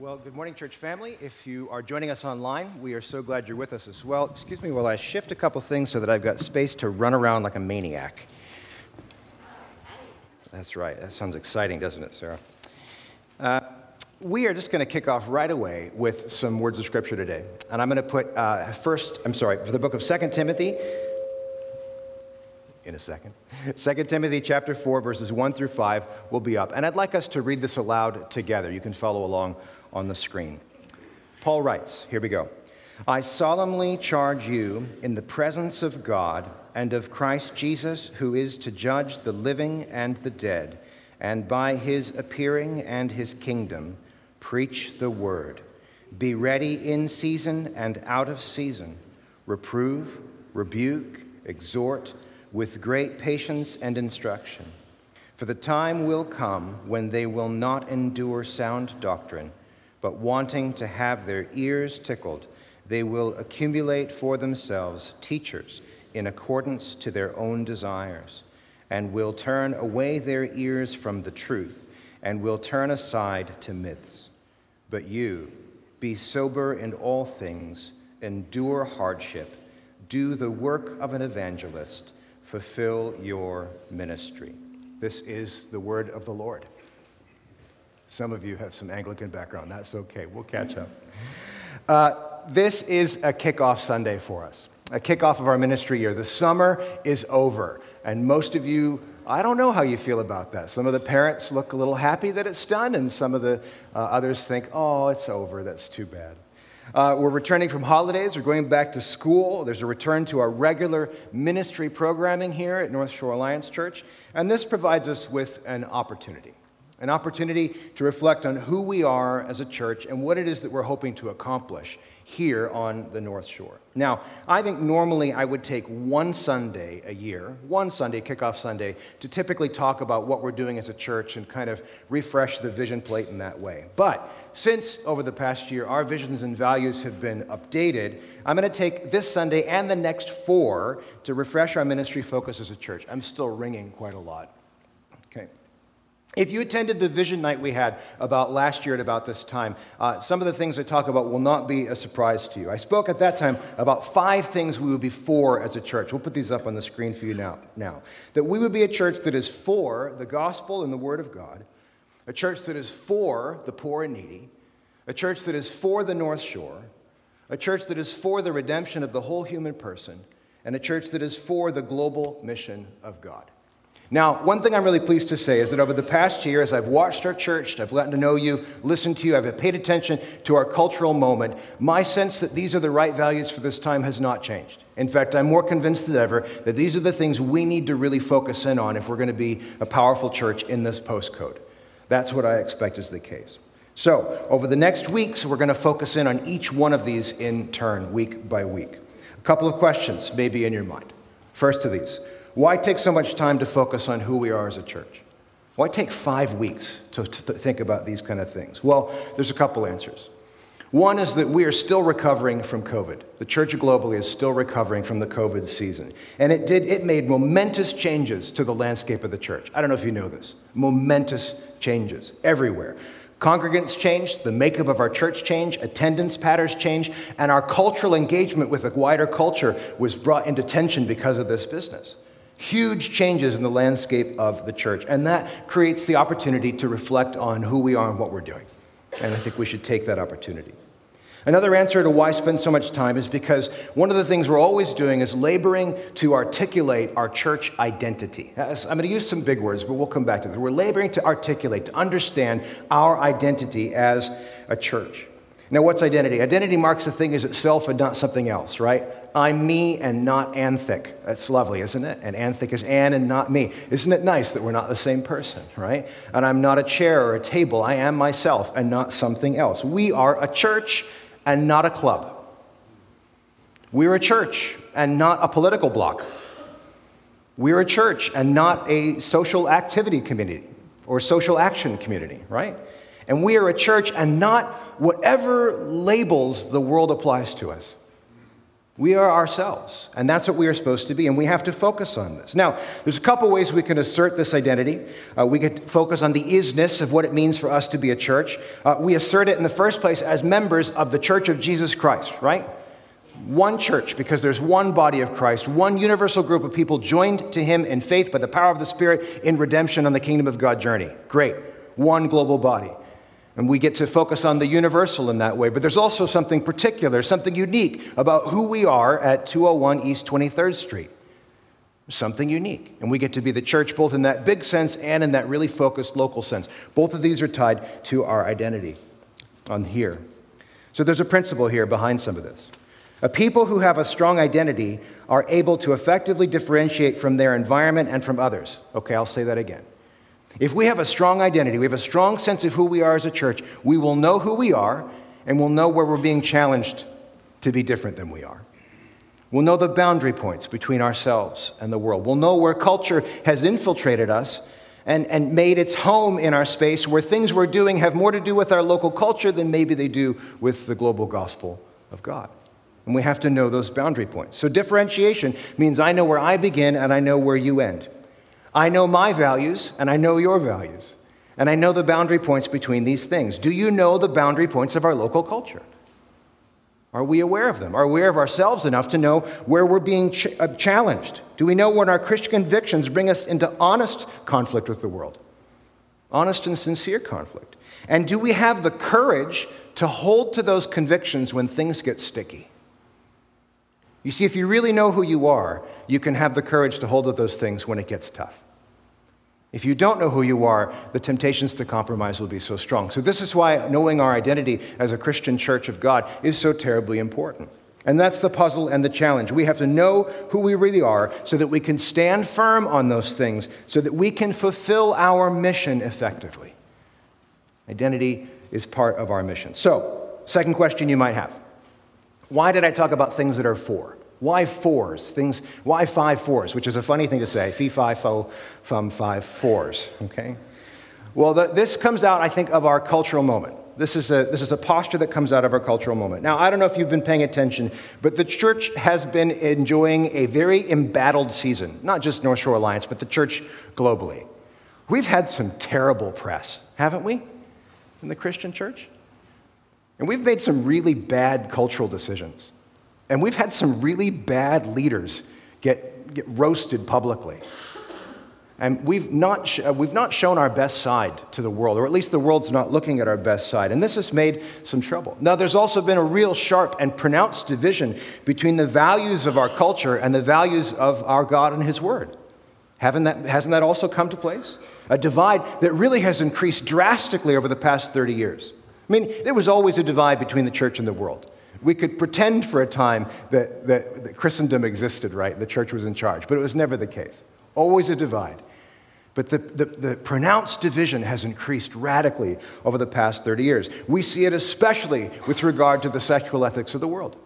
Well, good morning, church family. If you are joining us online, we are so glad you're with us as well. Excuse me while I shift a couple things so that I've got space to run around like a maniac. That's right. That sounds exciting, doesn't it, Sarah? Uh, we are just going to kick off right away with some words of scripture today. And I'm going to put uh, first, I'm sorry, for the book of 2 Timothy, in a second. 2 Timothy chapter 4 verses 1 through 5 will be up. And I'd like us to read this aloud together. You can follow along on the screen. Paul writes, here we go. I solemnly charge you in the presence of God and of Christ Jesus, who is to judge the living and the dead, and by his appearing and his kingdom, preach the word. Be ready in season and out of season. Reprove, rebuke, exhort with great patience and instruction. For the time will come when they will not endure sound doctrine but wanting to have their ears tickled, they will accumulate for themselves teachers in accordance to their own desires, and will turn away their ears from the truth, and will turn aside to myths. But you, be sober in all things, endure hardship, do the work of an evangelist, fulfill your ministry. This is the word of the Lord. Some of you have some Anglican background. That's okay. We'll catch up. Uh, this is a kickoff Sunday for us, a kickoff of our ministry year. The summer is over, and most of you, I don't know how you feel about that. Some of the parents look a little happy that it's done, and some of the uh, others think, oh, it's over. That's too bad. Uh, we're returning from holidays. We're going back to school. There's a return to our regular ministry programming here at North Shore Alliance Church. And this provides us with an opportunity an opportunity to reflect on who we are as a church and what it is that we're hoping to accomplish here on the North Shore. Now, I think normally I would take one Sunday a year, one Sunday, kickoff Sunday, to typically talk about what we're doing as a church and kind of refresh the vision plate in that way. But since over the past year our visions and values have been updated, I'm going to take this Sunday and the next four to refresh our ministry focus as a church. I'm still ringing quite a lot. If you attended the vision night we had about last year at about this time, uh, some of the things I talk about will not be a surprise to you. I spoke at that time about five things we would be for as a church. We'll put these up on the screen for you now. now. That we would be a church that is for the gospel and the word of God, a church that is for the poor and needy, a church that is for the North Shore, a church that is for the redemption of the whole human person, and a church that is for the global mission of God. Now, one thing I'm really pleased to say is that over the past year, as I've watched our church, I've gotten to know you, listened to you, I've paid attention to our cultural moment, my sense that these are the right values for this time has not changed. In fact, I'm more convinced than ever that these are the things we need to really focus in on if we're going to be a powerful church in this postcode. That's what I expect is the case. So, over the next weeks, we're going to focus in on each one of these in turn, week by week. A couple of questions may be in your mind. First of these why take so much time to focus on who we are as a church? Why take five weeks to, to, think about these kind of things? Well, there's a couple answers. One is that we are still recovering from COVID. The church globally is still recovering from the COVID season. And it did, it made momentous changes to the landscape of the church. I don't know if you know this. Momentous changes everywhere. Congregants changed, the makeup of our church changed, attendance patterns changed, and our cultural engagement with a wider culture was brought into tension because of this business. Huge changes in the landscape of the church. And that creates the opportunity to reflect on who we are and what we're doing. And I think we should take that opportunity. Another answer to why I spend so much time is because one of the things we're always doing is laboring to articulate our church identity. I'm going to use some big words, but we'll come back to this. We're laboring to articulate, to understand our identity as a church. Now, what's identity? Identity marks the thing as itself and not something else, right? I'm me and not Anthic. That's lovely, isn't it? And Anthic is Ann and not me. Isn't it nice that we're not the same person, right? And I'm not a chair or a table. I am myself and not something else. We are a church and not a club. We're a church and not a political bloc. We're a church and not a social activity community or social action community, right? And we are a church and not whatever labels the world applies to us. We are ourselves, and that's what we are supposed to be, and we have to focus on this. Now, there's a couple ways we can assert this identity. Uh, we could focus on the isness of what it means for us to be a church. Uh, we assert it in the first place as members of the Church of Jesus Christ, right? One church, because there's one body of Christ, one universal group of people joined to Him in faith by the power of the Spirit in redemption on the kingdom of God journey. Great. One global body. And we get to focus on the universal in that way. But there's also something particular, something unique about who we are at 201 East 23rd Street. Something unique. And we get to be the church both in that big sense and in that really focused local sense. Both of these are tied to our identity on here. So there's a principle here behind some of this. A people who have a strong identity are able to effectively differentiate from their environment and from others. Okay, I'll say that again. If we have a strong identity, we have a strong sense of who we are as a church, we will know who we are and we'll know where we're being challenged to be different than we are. We'll know the boundary points between ourselves and the world. We'll know where culture has infiltrated us and, and made its home in our space, where things we're doing have more to do with our local culture than maybe they do with the global gospel of God. And we have to know those boundary points. So differentiation means I know where I begin and I know where you end. I know my values and I know your values. And I know the boundary points between these things. Do you know the boundary points of our local culture? Are we aware of them? Are we aware of ourselves enough to know where we're being ch- uh, challenged? Do we know when our Christian convictions bring us into honest conflict with the world? Honest and sincere conflict. And do we have the courage to hold to those convictions when things get sticky? You see, if you really know who you are, you can have the courage to hold to those things when it gets tough. If you don't know who you are, the temptations to compromise will be so strong. So, this is why knowing our identity as a Christian church of God is so terribly important. And that's the puzzle and the challenge. We have to know who we really are so that we can stand firm on those things, so that we can fulfill our mission effectively. Identity is part of our mission. So, second question you might have why did I talk about things that are four? Why fours? Things, why five fours? Which is a funny thing to say. Fee, fi, fo, fum, five fours. Okay? Well, the, this comes out, I think, of our cultural moment. This is, a, this is a posture that comes out of our cultural moment. Now, I don't know if you've been paying attention, but the church has been enjoying a very embattled season. Not just North Shore Alliance, but the church globally. We've had some terrible press, haven't we, in the Christian church? And we've made some really bad cultural decisions. And we've had some really bad leaders get, get roasted publicly. And we've not, sh- uh, we've not shown our best side to the world, or at least the world's not looking at our best side. And this has made some trouble. Now, there's also been a real sharp and pronounced division between the values of our culture and the values of our God and His Word. Haven't that, hasn't that also come to place? A divide that really has increased drastically over the past 30 years. I mean, there was always a divide between the church and the world. We could pretend for a time that, that, that, Christendom existed, right? The church was in charge, but it was never the case. Always a divide. But the, the, the, pronounced division has increased radically over the past 30 years. We see it especially with regard to the sexual ethics of the world.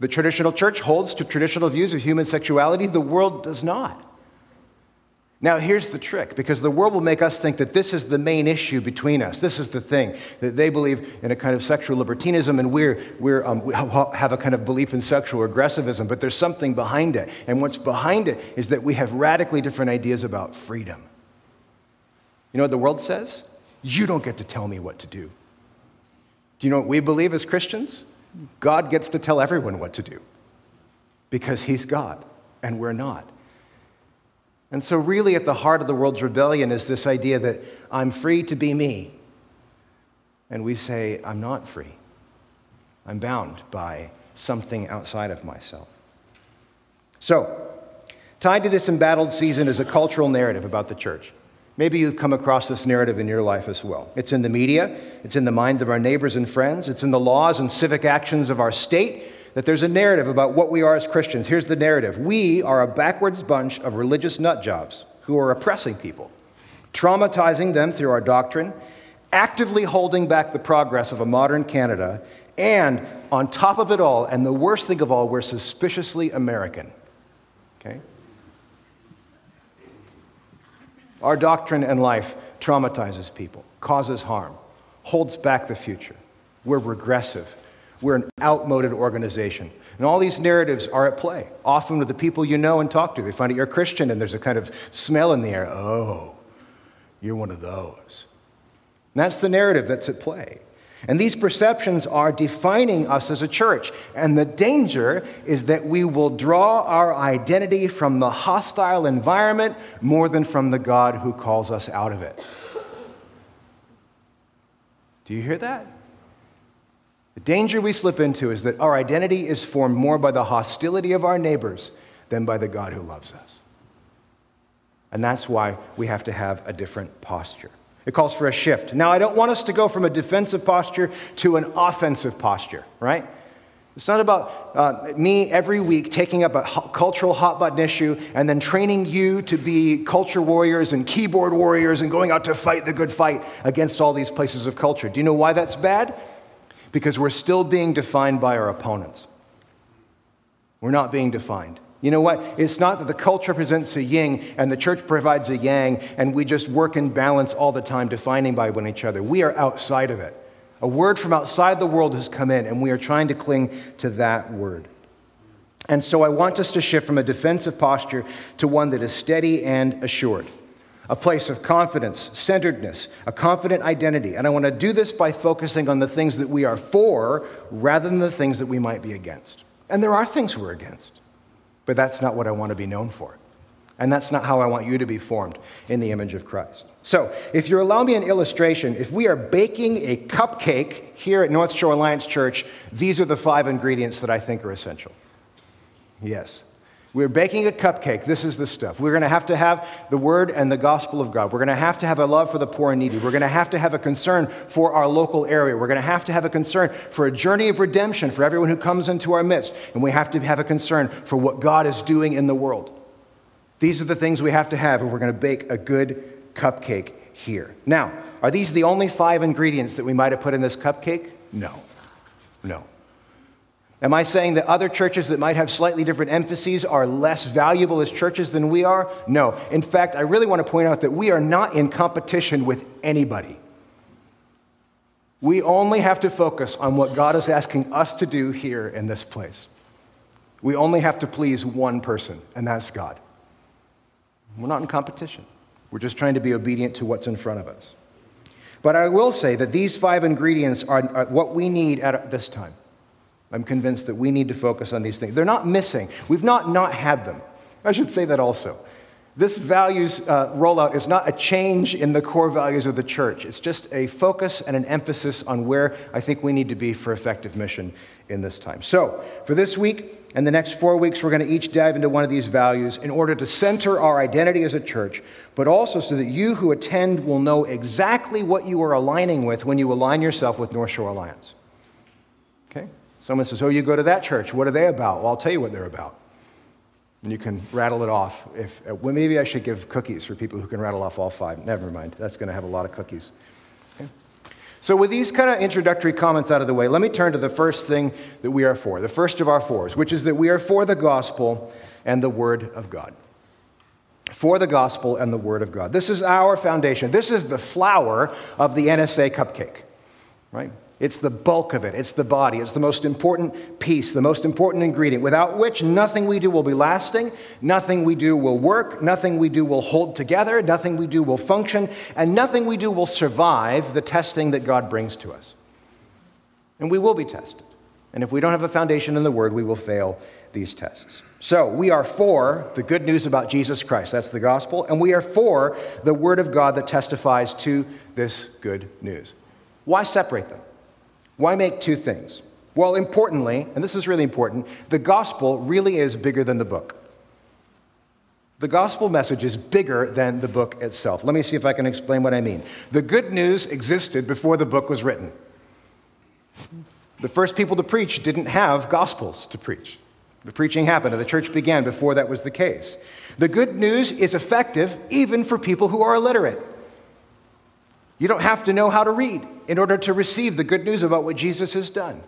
The traditional church holds to traditional views of human sexuality, the world does not. Now, here's the trick because the world will make us think that this is the main issue between us. This is the thing that they believe in a kind of sexual libertinism, and we're, we're, um, we have a kind of belief in sexual aggressivism, but there's something behind it. And what's behind it is that we have radically different ideas about freedom. You know what the world says? You don't get to tell me what to do. Do you know what we believe as Christians? God gets to tell everyone what to do because He's God and we're not. And so, really, at the heart of the world's rebellion is this idea that I'm free to be me. And we say, I'm not free. I'm bound by something outside of myself. So, tied to this embattled season is a cultural narrative about the church. Maybe you've come across this narrative in your life as well. It's in the media, it's in the minds of our neighbors and friends, it's in the laws and civic actions of our state, that there's a narrative about what we are as Christians. Here's the narrative We are a backwards bunch of religious nut jobs who are oppressing people, traumatizing them through our doctrine, actively holding back the progress of a modern Canada, and on top of it all, and the worst thing of all, we're suspiciously American. Okay? Our doctrine and life traumatizes people, causes harm, holds back the future. We're regressive. We're an outmoded organization. And all these narratives are at play, often with the people you know and talk to. They find out you're a Christian and there's a kind of smell in the air. Oh, you're one of those. And that's the narrative that's at play. And these perceptions are defining us as a church. And the danger is that we will draw our identity from the hostile environment more than from the God who calls us out of it. Do you hear that? The danger we slip into is that our identity is formed more by the hostility of our neighbors than by the God who loves us. And that's why we have to have a different posture. It calls for a shift. Now, I don't want us to go from a defensive posture to an offensive posture, right? It's not about uh, me every week taking up a ho- cultural hot button issue and then training you to be culture warriors and keyboard warriors and going out to fight the good fight against all these places of culture. Do you know why that's bad? Because we're still being defined by our opponents. We're not being defined. You know what? It's not that the culture presents a yin and the church provides a yang and we just work in balance all the time, defining by one each other. We are outside of it. A word from outside the world has come in and we are trying to cling to that word. And so I want us to shift from a defensive posture to one that is steady and assured. A place of confidence, centeredness, a confident identity. And I want to do this by focusing on the things that we are for rather than the things that we might be against. And there are things we're against. But that's not what I want to be known for. And that's not how I want you to be formed in the image of Christ. So, if you allow me an illustration, if we are baking a cupcake here at North Shore Alliance Church, these are the five ingredients that I think are essential. Yes. We're baking a cupcake. This is the stuff. We're going to have to have the word and the gospel of God. We're going to have to have a love for the poor and needy. We're going to have to have a concern for our local area. We're going to have to have a concern for a journey of redemption for everyone who comes into our midst. And we have to have a concern for what God is doing in the world. These are the things we have to have if we're going to bake a good cupcake here. Now, are these the only five ingredients that we might have put in this cupcake? No. No. Am I saying that other churches that might have slightly different emphases are less valuable as churches than we are? No. In fact, I really want to point out that we are not in competition with anybody. We only have to focus on what God is asking us to do here in this place. We only have to please one person, and that's God. We're not in competition. We're just trying to be obedient to what's in front of us. But I will say that these five ingredients are, what we need at this time. I'm convinced that we need to focus on these things. They're not missing. We've not not had them. I should say that also. This values uh, rollout is not a change in the core values of the church. It's just a focus and an emphasis on where I think we need to be for effective mission in this time. So, for this week and the next four weeks, we're going to each dive into one of these values in order to center our identity as a church, but also so that you who attend will know exactly what you are aligning with when you align yourself with North Shore Alliance. Someone says, Oh, you go to that church. What are they about? Well, I'll tell you what they're about. And you can rattle it off. If, uh, well, maybe I should give cookies for people who can rattle off all five. Never mind. That's going to have a lot of cookies. So, with these kind of introductory comments out of the way, let me turn to the first thing that we are for, the first of our fours, which is that we are for the gospel and the word of God. For the gospel and the word of God. This is our foundation. This is the flour of the NSA cupcake, right? It's the bulk of it, it's the body, it's the most important piece, the most important ingredient, without which nothing we do will be lasting, nothing we do will work, nothing we do will hold together, nothing we do will function, and nothing we do will survive the testing that God brings to us. And we will be tested. And if we don't have a foundation in the Word, we will fail these tests. So, we are for the good news about Jesus Christ. That's the gospel. And we are for the Word of God that testifies to this good news. Why separate them? Why make two things? Well, importantly, and this is really important, the gospel really is bigger than the book. The gospel message is bigger than the book itself. Let me see if I can explain what I mean. The good news existed before the book was written. The first people to preach didn't have gospels to preach. The preaching happened and the church began before that was the case. The good news is effective even for people who are illiterate. You don't have to know how to read in order to receive the good news about what Jesus has done.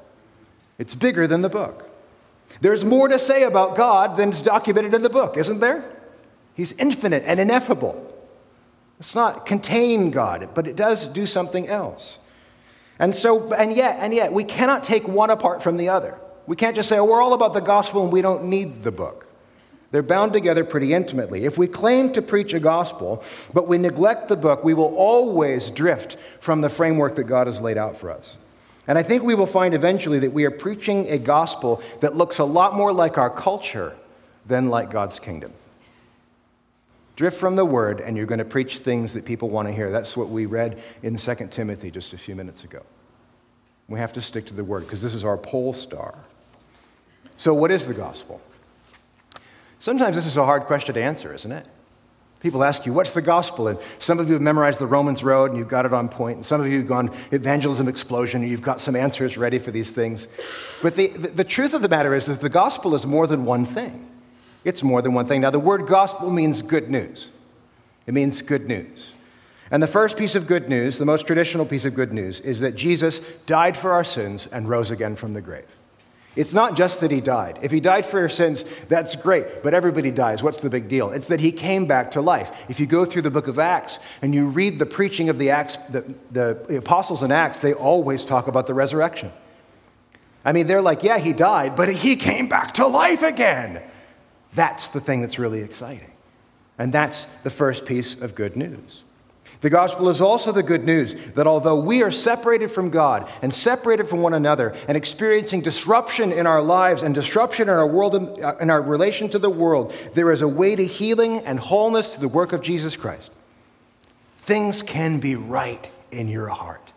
It's bigger than the book. There's more to say about God than's documented in the book, isn't there? He's infinite and ineffable. It's not contain God, but it does do something else. And so, and yet, and yet, we cannot take one apart from the other. We can't just say, oh, we're all about the gospel and we don't need the book. They're bound together pretty intimately. If we claim to preach a gospel, but we neglect the book, we will always drift from the framework that God has laid out for us. And I think we will find eventually that we are preaching a gospel that looks a lot more like our culture than like God's kingdom. Drift from the word, and you're going to preach things that people want to hear. That's what we read in 2 Timothy just a few minutes ago. We have to stick to the word because this is our pole star. So, what is the gospel? Sometimes this is a hard question to answer, isn't it? People ask you, what's the gospel? And some of you have memorized the Romans Road and you've got it on point. And some of you have gone evangelism explosion and you've got some answers ready for these things. But the, the, the truth of the matter is that the gospel is more than one thing. It's more than one thing. Now, the word gospel means good news. It means good news. And the first piece of good news, the most traditional piece of good news, is that Jesus died for our sins and rose again from the grave. It's not just that he died. If he died for your sins, that's great, but everybody dies. What's the big deal? It's that he came back to life. If you go through the book of Acts and you read the preaching of the, Acts, the, the apostles in Acts, they always talk about the resurrection. I mean, they're like, yeah, he died, but he came back to life again. That's the thing that's really exciting. And that's the first piece of good news. The gospel is also the good news that although we are separated from God and separated from one another and experiencing disruption in our lives and disruption in our world in our relation to the world, there is a way to healing and wholeness to the work of Jesus Christ. Things can be right in your heart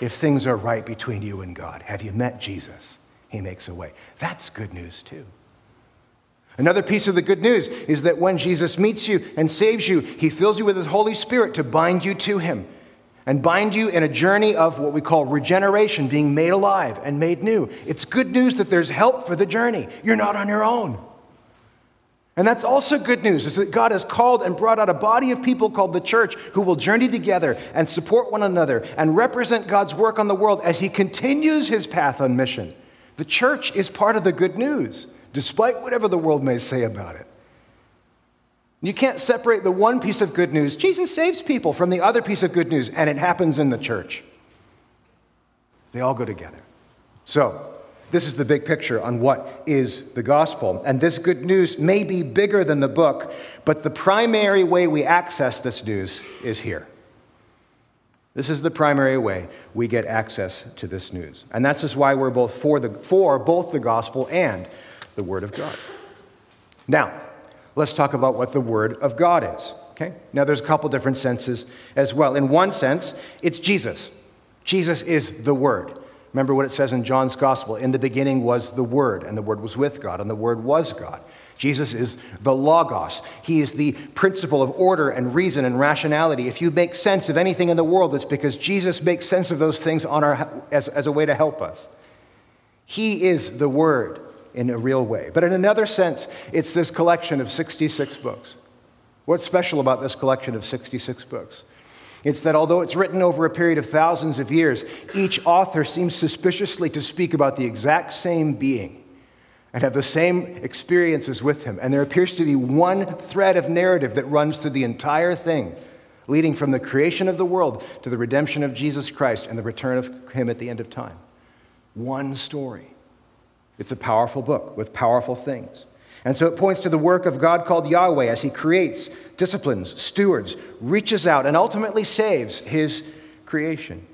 if things are right between you and God. Have you met Jesus? He makes a way. That's good news too. Another piece of the good news is that when Jesus meets you and saves you, he fills you with his Holy Spirit to bind you to him and bind you in a journey of what we call regeneration, being made alive and made new. It's good news that there's help for the journey. You're not on your own. And that's also good news, is that God has called and brought out a body of people called the church who will journey together and support one another and represent God's work on the world as he continues his path on mission. The church is part of the good news despite whatever the world may say about it. You can't separate the one piece of good news, Jesus saves people, from the other piece of good news, and it happens in the church. They all go together. So, this is the big picture on what is the gospel. And this good news may be bigger than the book, but the primary way we access this news is here. This is the primary way we get access to this news. And that's just why we're both for, the, for both the gospel and the Word of God. Now, let's talk about what the Word of God is. Okay? Now, there's a couple different senses as well. In one sense, it's Jesus. Jesus is the Word. Remember what it says in John's Gospel In the beginning was the Word, and the Word was with God, and the Word was God. Jesus is the Logos. He is the principle of order and reason and rationality. If you make sense of anything in the world, it's because Jesus makes sense of those things on our, as, as a way to help us. He is the Word in a real way. But in another sense, it's this collection of 66 books. What's special about this collection of 66 books? It's that although it's written over a period of thousands of years, each author seems suspiciously to speak about the exact same being and have the same experiences with him. And there appears to be one thread of narrative that runs through the entire thing, leading from the creation of the world to the redemption of Jesus Christ and the return of him at the end of time. One story. It's a powerful book with powerful things. And so it points to the work of God called Yahweh as he creates, disciplines, stewards, reaches out, and ultimately saves his creation.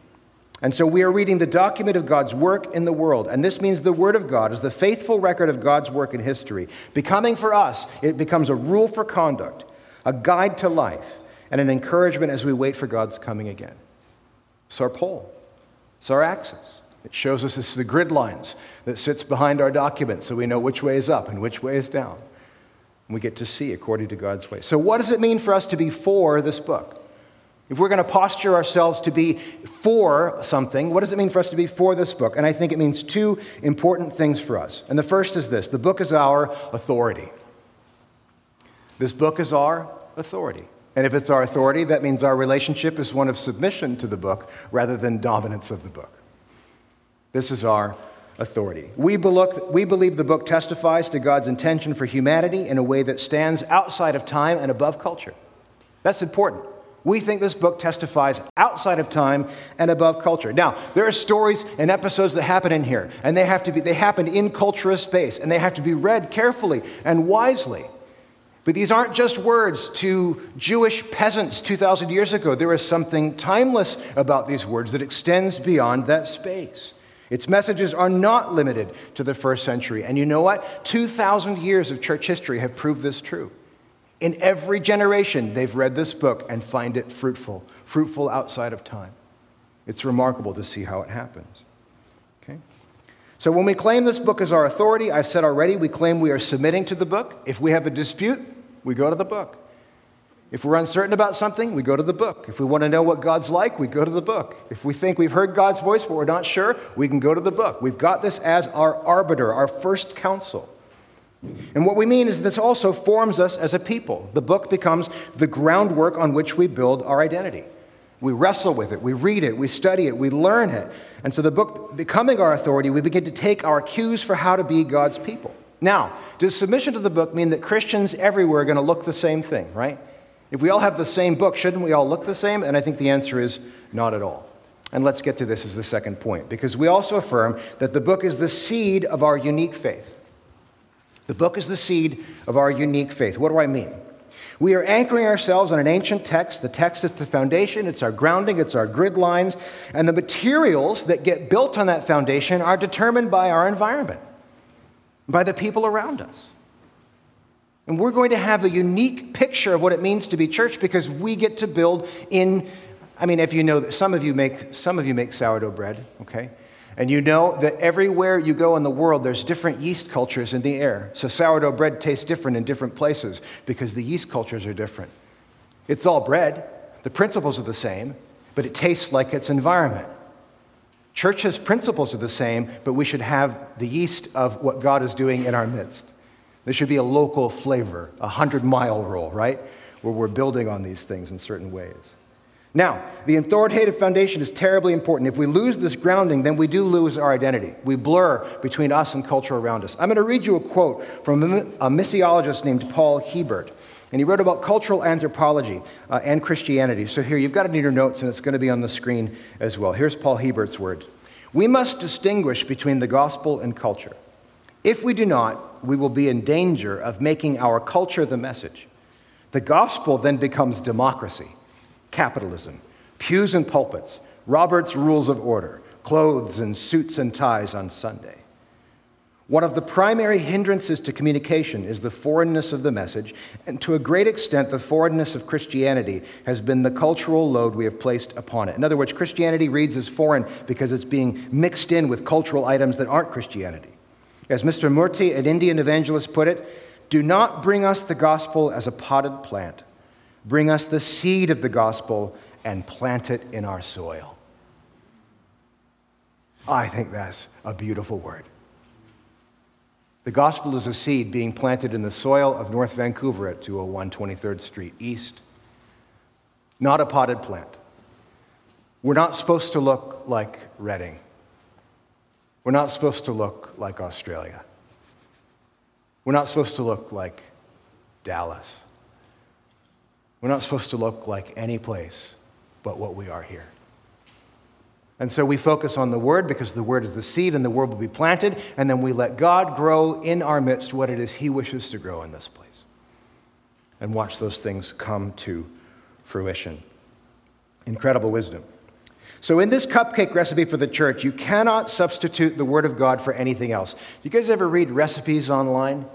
And so we are reading the document of God's work in the world. And this means the Word of God is the faithful record of God's work in history. Becoming for us, it becomes a rule for conduct, a guide to life, and an encouragement as we wait for God's coming again. It's our pole, it's our axis. It shows us this is the grid lines that sits behind our document so we know which way is up and which way is down. And we get to see according to God's way. So, what does it mean for us to be for this book? If we're going to posture ourselves to be for something, what does it mean for us to be for this book? And I think it means two important things for us. And the first is this the book is our authority. This book is our authority. And if it's our authority, that means our relationship is one of submission to the book rather than dominance of the book. This is our authority. We, we believe the book testifies to God's intention for humanity in a way that stands outside of time and above culture. That's important. We think this book testifies outside of time and above culture. Now, there are stories and episodes that happen in here, and they have to be they happen in cultural space, and they have to be read carefully and wisely. But these aren't just words to Jewish peasants 2,000 years ago. There is something timeless about these words that extends beyond that space. Its messages are not limited to the first century. And you know what? 2,000 years of church history have proved this true. In every generation, they've read this book and find it fruitful, fruitful outside of time. It's remarkable to see how it happens. Okay? So, when we claim this book as our authority, I've said already, we claim we are submitting to the book. If we have a dispute, we go to the book. If we're uncertain about something, we go to the book. If we want to know what God's like, we go to the book. If we think we've heard God's voice but we're not sure, we can go to the book. We've got this as our arbiter, our first counsel. And what we mean is this also forms us as a people. The book becomes the groundwork on which we build our identity. We wrestle with it, we read it, we study it, we learn it. And so, the book becoming our authority, we begin to take our cues for how to be God's people. Now, does submission to the book mean that Christians everywhere are going to look the same thing, right? If we all have the same book, shouldn't we all look the same? And I think the answer is not at all. And let's get to this as the second point, because we also affirm that the book is the seed of our unique faith. The book is the seed of our unique faith. What do I mean? We are anchoring ourselves on an ancient text. The text is the foundation, it's our grounding, it's our grid lines, and the materials that get built on that foundation are determined by our environment, by the people around us. And we're going to have a unique picture of what it means to be church because we get to build in. I mean, if you know that some of you make some of you make sourdough bread, okay? And you know that everywhere you go in the world, there's different yeast cultures in the air. So sourdough bread tastes different in different places because the yeast cultures are different. It's all bread, the principles are the same, but it tastes like its environment. Church's principles are the same, but we should have the yeast of what God is doing in our midst. There should be a local flavor, a hundred mile rule, right? Where we're building on these things in certain ways. Now, the authoritative foundation is terribly important. If we lose this grounding, then we do lose our identity. We blur between us and culture around us. I'm going to read you a quote from a missiologist named Paul Hiebert. And he wrote about cultural anthropology uh, and Christianity. So here, you've got it in your notes, and it's going to be on the screen as well. Here's Paul Hiebert's word We must distinguish between the gospel and culture. If we do not, we will be in danger of making our culture the message. The gospel then becomes democracy capitalism, pews and pulpits, Robert's Rules of Order, clothes and suits and ties on Sunday. One of the primary hindrances to communication is the foreignness of the message, and to a great extent, the foreignness of Christianity has been the cultural load we have placed upon it. In other words, Christianity reads as foreign because it's being mixed in with cultural items that aren't Christianity. As Mr. Murti, an Indian evangelist, put it, do not bring us the gospel as a potted plant. Bring us the seed of the gospel and plant it in our soil. I think that's a beautiful word. The gospel is a seed being planted in the soil of North Vancouver at 201 23rd Street East, not a potted plant. We're not supposed to look like Redding. We're not supposed to look like Australia. We're not supposed to look like Dallas. We're not supposed to look like any place but what we are here. And so we focus on the Word because the Word is the seed and the Word will be planted, and then we let God grow in our midst what it is He wishes to grow in this place. And watch those things come to fruition. Incredible wisdom. So, in this cupcake recipe for the church, you cannot substitute the Word of God for anything else. Do you guys ever read recipes online?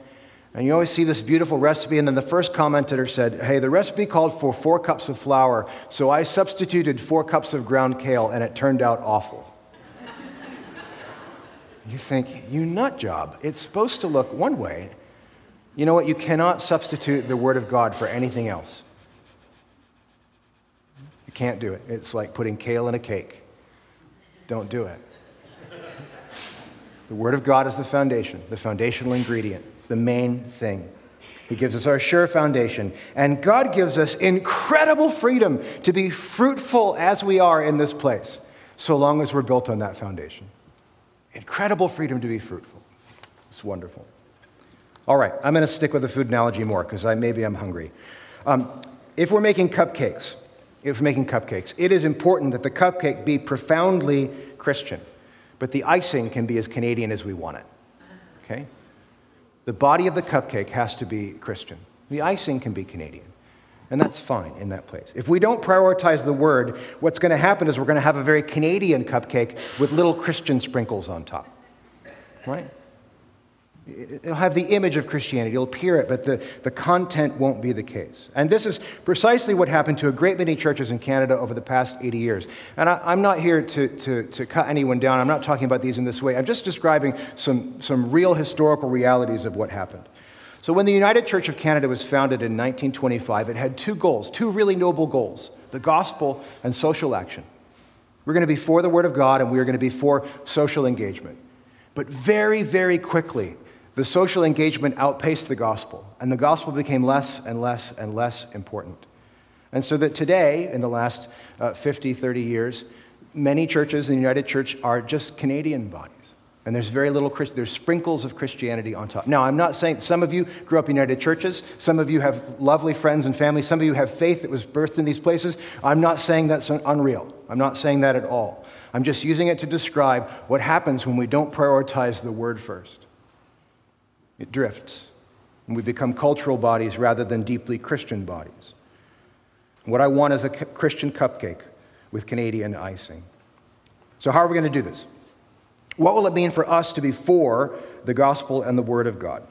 And you always see this beautiful recipe, and then the first commentator said, Hey, the recipe called for four cups of flour, so I substituted four cups of ground kale, and it turned out awful. you think, You nut job. It's supposed to look one way. You know what? You cannot substitute the Word of God for anything else. You can't do it. It's like putting kale in a cake. Don't do it. The Word of God is the foundation, the foundational ingredient the main thing. He gives us our sure foundation. And God gives us incredible freedom to be fruitful as we are in this place, so long as we're built on that foundation. Incredible freedom to be fruitful. It's wonderful. All right, I'm going to stick with the food analogy more because maybe I'm hungry. Um, if we're making cupcakes, if making cupcakes, it is important that the cupcake be profoundly Christian, but the icing can be as Canadian as we want it. Okay? The body of the cupcake has to be Christian. The icing can be Canadian. And that's fine in that place. If we don't prioritize the word, what's going to happen is we're going to have a very Canadian cupcake with little Christian sprinkles on top. Right? It'll have the image of Christianity, it'll appear it, but the, the content won't be the case. And this is precisely what happened to a great many churches in Canada over the past 80 years. And I, am not here to, to, to cut anyone down, I'm not talking about these in this way. I'm just describing some, some real historical realities of what happened. So, when the United Church of Canada was founded in 1925, it had two goals, two really noble goals the gospel and social action. We're going to be for the Word of God and we are going to be for social engagement. But very, very quickly, the social engagement outpaced the gospel, and the gospel became less and less and less important. And so that today, in the last uh, 50, 30 years, many churches in the United Church are just Canadian bodies. And there's very little, Christ- there's sprinkles of Christianity on top. Now, I'm not saying some of you grew up in United Churches, some of you have lovely friends and family, some of you have faith that was birthed in these places. I'm not saying that's unreal. I'm not saying that at all. I'm just using it to describe what happens when we don't prioritize the word first. It drifts, and we become cultural bodies rather than deeply Christian bodies. What I want is a Christian cupcake with Canadian icing. So, how are we going to do this? What will it mean for us to be for the gospel and the word of God?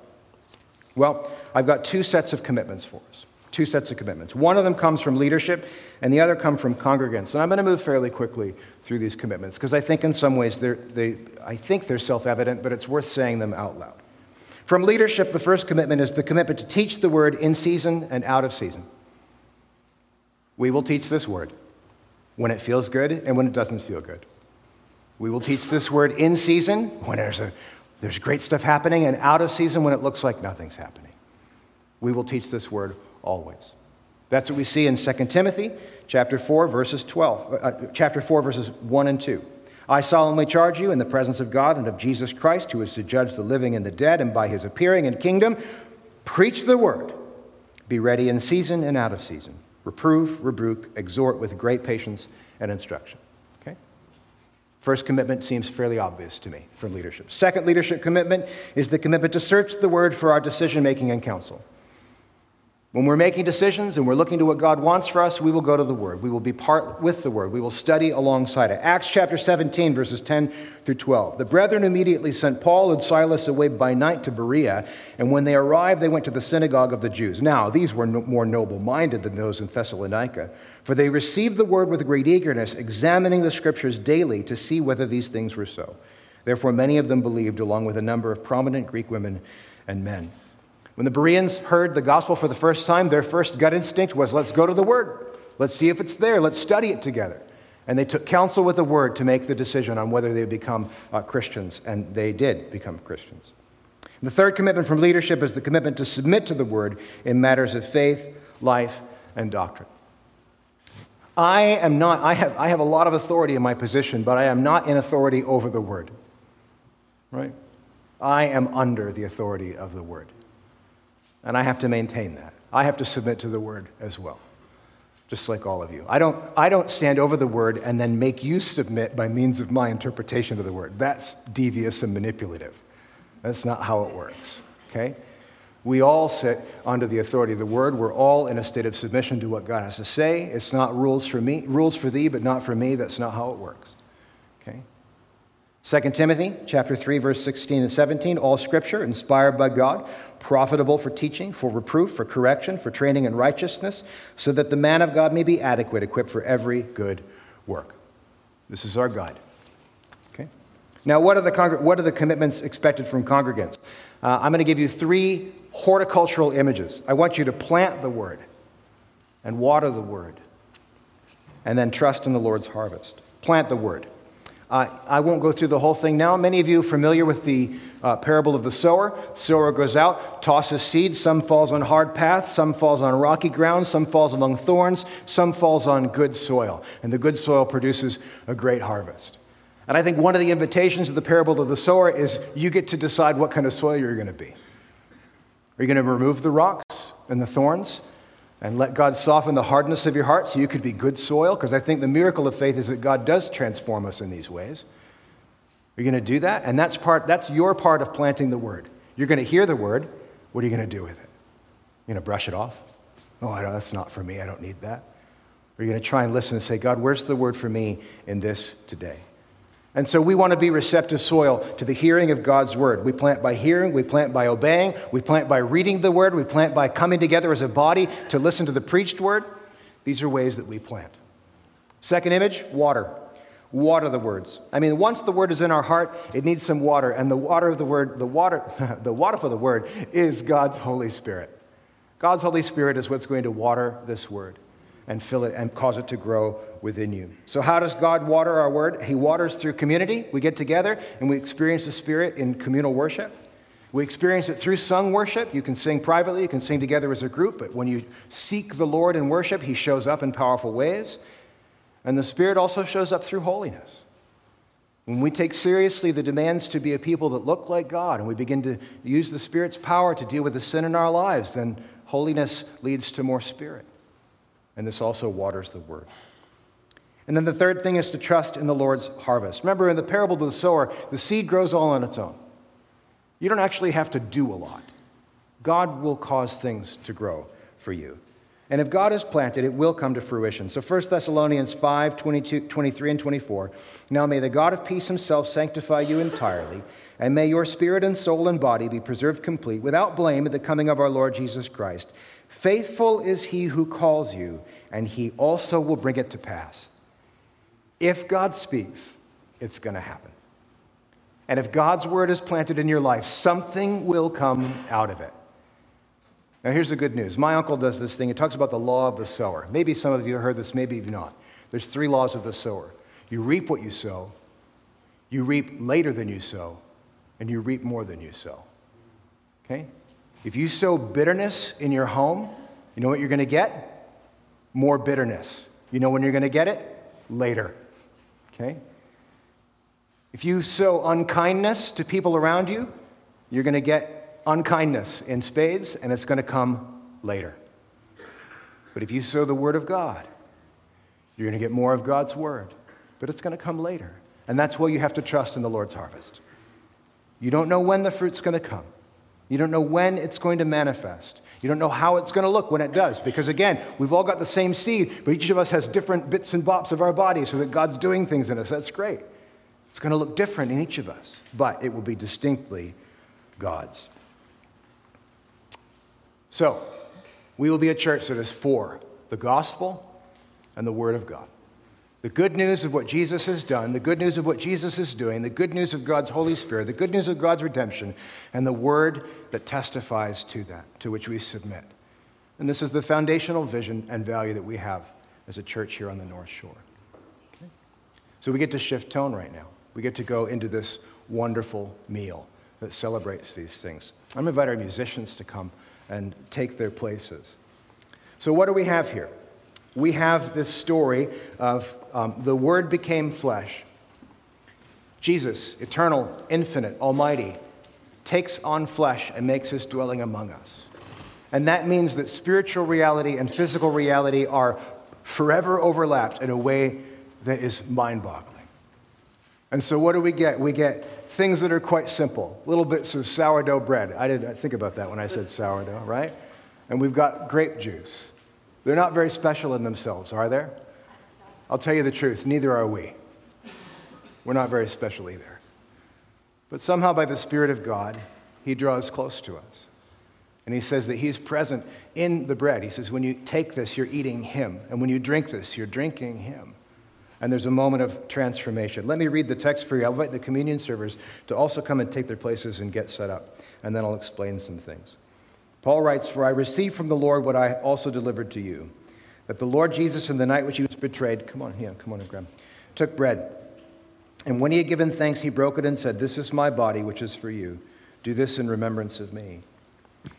Well, I've got two sets of commitments for us. Two sets of commitments. One of them comes from leadership, and the other come from congregants. And I'm going to move fairly quickly through these commitments because I think in some ways they're, they, I think they're self-evident, but it's worth saying them out loud. From leadership, the first commitment is the commitment to teach the word in season and out of season. We will teach this word when it feels good and when it doesn't feel good. We will teach this word in season when there's, a, there's great stuff happening, and out of season when it looks like nothing's happening. We will teach this word always. That's what we see in 2 Timothy chapter 4, verses 12, uh, chapter 4, verses 1 and 2. I solemnly charge you in the presence of God and of Jesus Christ, who is to judge the living and the dead, and by his appearing in kingdom, preach the word. Be ready in season and out of season. Reprove, rebuke, exhort with great patience and instruction. Okay? First commitment seems fairly obvious to me from leadership. Second leadership commitment is the commitment to search the word for our decision making and counsel. When we're making decisions and we're looking to what God wants for us, we will go to the Word. We will be part with the Word. We will study alongside it. Acts chapter 17, verses 10 through 12. The brethren immediately sent Paul and Silas away by night to Berea, and when they arrived, they went to the synagogue of the Jews. Now, these were no, more noble minded than those in Thessalonica, for they received the Word with great eagerness, examining the Scriptures daily to see whether these things were so. Therefore, many of them believed, along with a number of prominent Greek women and men. When the Bereans heard the gospel for the first time, their first gut instinct was, let's go to the Word. Let's see if it's there. Let's study it together. And they took counsel with the Word to make the decision on whether they would become uh, Christians, and they did become Christians. The third commitment from leadership is the commitment to submit to the Word in matters of faith, life, and doctrine. I am not, I have, I have a lot of authority in my position, but I am not in authority over the Word. Right? I am under the authority of the Word. And I have to maintain that. I have to submit to the word as well, just like all of you. I don't, I don't stand over the word and then make you submit by means of my interpretation of the word. That's devious and manipulative. That's not how it works, okay? We all sit under the authority of the word. We're all in a state of submission to what God has to say. It's not rules for me, rules for thee, but not for me. That's not how it works. Okay? 2 Timothy chapter 3 verse 16 and 17 all scripture inspired by God profitable for teaching for reproof for correction for training in righteousness so that the man of God may be adequate equipped for every good work. This is our guide. Okay. Now what are the what are the commitments expected from congregants? Uh, I'm going to give you three horticultural images. I want you to plant the word and water the word and then trust in the Lord's harvest. Plant the word uh, I won't go through the whole thing now. Many of you familiar with the uh, parable of the sower. Sower goes out, tosses seeds. Some falls on hard path, some falls on rocky ground, some falls among thorns, some falls on good soil. And the good soil produces a great harvest. And I think one of the invitations of the parable of the sower is you get to decide what kind of soil you're going to be. Are you going to remove the rocks and the thorns? And let God soften the hardness of your heart so you could be good soil? Because I think the miracle of faith is that God does transform us in these ways. Are you going to do that? And that's, part, that's your part of planting the word. You're going to hear the word. What are you going to do with it? You're going to brush it off? Oh, that's not for me. I don't need that. Or you're going to try and listen and say, God, where's the word for me in this today? And so we want to be receptive soil to the hearing of God's word. We plant by hearing, we plant by obeying, we plant by reading the word, we plant by coming together as a body to listen to the preached word. These are ways that we plant. Second image, water. Water the words. I mean, once the word is in our heart, it needs some water, and the water of the word, the water, the water for the word is God's Holy Spirit. God's Holy Spirit is what's going to water this word and fill it and cause it to grow within you. So, how does God water our word? He waters through community. We get together and we experience the Spirit in communal worship. We experience it through sung worship. You can sing privately, you can sing together as a group, but when you seek the Lord in worship, He shows up in powerful ways. And the Spirit also shows up through holiness. When we take seriously the demands to be a people that look like God and we begin to use the Spirit's power to deal with the sin in our lives, then holiness leads to more Spirit and this also waters the word. And then the third thing is to trust in the Lord's harvest. Remember, in the parable of the sower, the seed grows all on its own. You don't actually have to do a lot. God will cause things to grow for you. And if God has planted, it will come to fruition. So 1 Thessalonians 5 22, 23 and 24. Now may the God of peace himself sanctify you entirely, and may your spirit and soul and body be preserved complete, without blame at the coming of our Lord Jesus Christ. Faithful is he who calls you, and he also will bring it to pass. If God speaks, it's going to happen. And if God's word is planted in your life, something will come out of it. Now, here's the good news. My uncle does this thing. He talks about the law of the sower. Maybe some of you have heard this, maybe you've not. There's three laws of the sower you reap what you sow, you reap later than you sow, and you reap more than you sow. Okay? If you sow bitterness in your home, you know what you're going to get? More bitterness. You know when you're going to get it? Later. Okay? If you sow unkindness to people around you, you're going to get unkindness in spades, and it's going to come later. But if you sow the Word of God, you're going to get more of God's Word, but it's going to come later. And that's why you have to trust in the Lord's harvest. You don't know when the fruit's going to come. You don't know when it's going to manifest. You don't know how it's going to look when it does. Because again, we've all got the same seed, but each of us has different bits and bops of our body so that God's doing things in us. That's great. It's going to look different in each of us, but it will be distinctly God's. So, we will be a church that is for the gospel and the word of God. The good news of what Jesus has done, the good news of what Jesus is doing, the good news of God's Holy Spirit, the good news of God's redemption, and the word that testifies to that, to which we submit. And this is the foundational vision and value that we have as a church here on the North Shore. Okay? So we get to shift tone right now. We get to go into this wonderful meal that celebrates these things. I'm invite our musicians to come and take their places. So, what do we have here? We have this story of um, the Word became flesh. Jesus, eternal, infinite, almighty, takes on flesh and makes his dwelling among us. And that means that spiritual reality and physical reality are forever overlapped in a way that is mind boggling. And so, what do we get? We get things that are quite simple little bits of sourdough bread. I didn't think about that when I said sourdough, right? And we've got grape juice. They're not very special in themselves, are they? I'll tell you the truth, neither are we. We're not very special either. But somehow, by the Spirit of God, He draws close to us. And He says that He's present in the bread. He says, when you take this, you're eating Him. And when you drink this, you're drinking Him. And there's a moment of transformation. Let me read the text for you. I'll invite the communion servers to also come and take their places and get set up. And then I'll explain some things. Paul writes, For I received from the Lord what I also delivered to you, that the Lord Jesus, in the night which he was betrayed, come on, here, come on Graham, took bread. And when he had given thanks, he broke it and said, This is my body, which is for you. Do this in remembrance of me.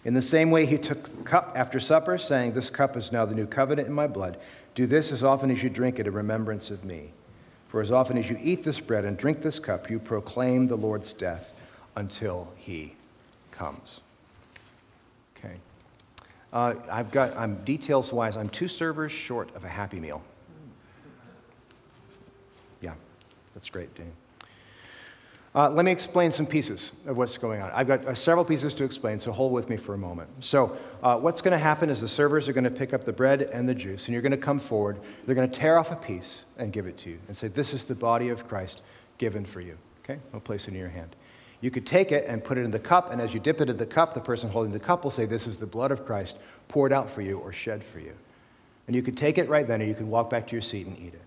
In the same way, he took the cup after supper, saying, This cup is now the new covenant in my blood. Do this as often as you drink it in remembrance of me. For as often as you eat this bread and drink this cup, you proclaim the Lord's death until he comes. Uh, I've got, I'm details wise, I'm two servers short of a Happy Meal. Yeah, that's great, Danny. Uh, let me explain some pieces of what's going on. I've got uh, several pieces to explain, so hold with me for a moment. So, uh, what's going to happen is the servers are going to pick up the bread and the juice, and you're going to come forward. They're going to tear off a piece and give it to you and say, This is the body of Christ given for you. Okay? I'll place it in your hand. You could take it and put it in the cup, and as you dip it in the cup, the person holding the cup will say, This is the blood of Christ poured out for you or shed for you. And you could take it right then, or you can walk back to your seat and eat it.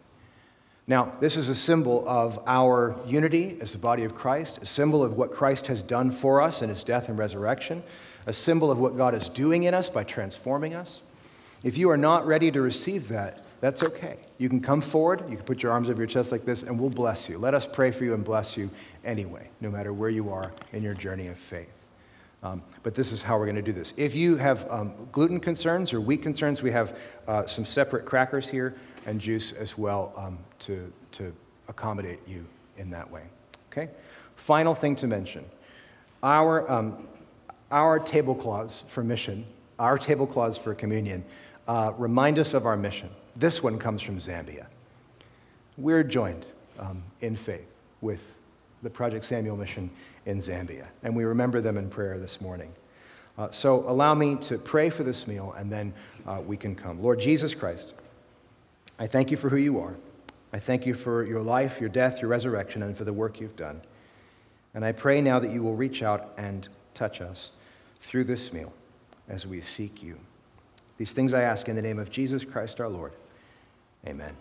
Now, this is a symbol of our unity as the body of Christ, a symbol of what Christ has done for us in his death and resurrection, a symbol of what God is doing in us by transforming us. If you are not ready to receive that, that's okay. You can come forward, you can put your arms over your chest like this, and we'll bless you. Let us pray for you and bless you anyway, no matter where you are in your journey of faith. Um, but this is how we're going to do this. If you have um, gluten concerns or wheat concerns, we have uh, some separate crackers here and juice as well um, to, to accommodate you in that way. Okay? Final thing to mention our, um, our tablecloths for mission, our tablecloths for communion, uh, remind us of our mission. This one comes from Zambia. We're joined um, in faith with the Project Samuel mission in Zambia, and we remember them in prayer this morning. Uh, so allow me to pray for this meal, and then uh, we can come. Lord Jesus Christ, I thank you for who you are. I thank you for your life, your death, your resurrection, and for the work you've done. And I pray now that you will reach out and touch us through this meal as we seek you. These things I ask in the name of Jesus Christ our Lord. Amen.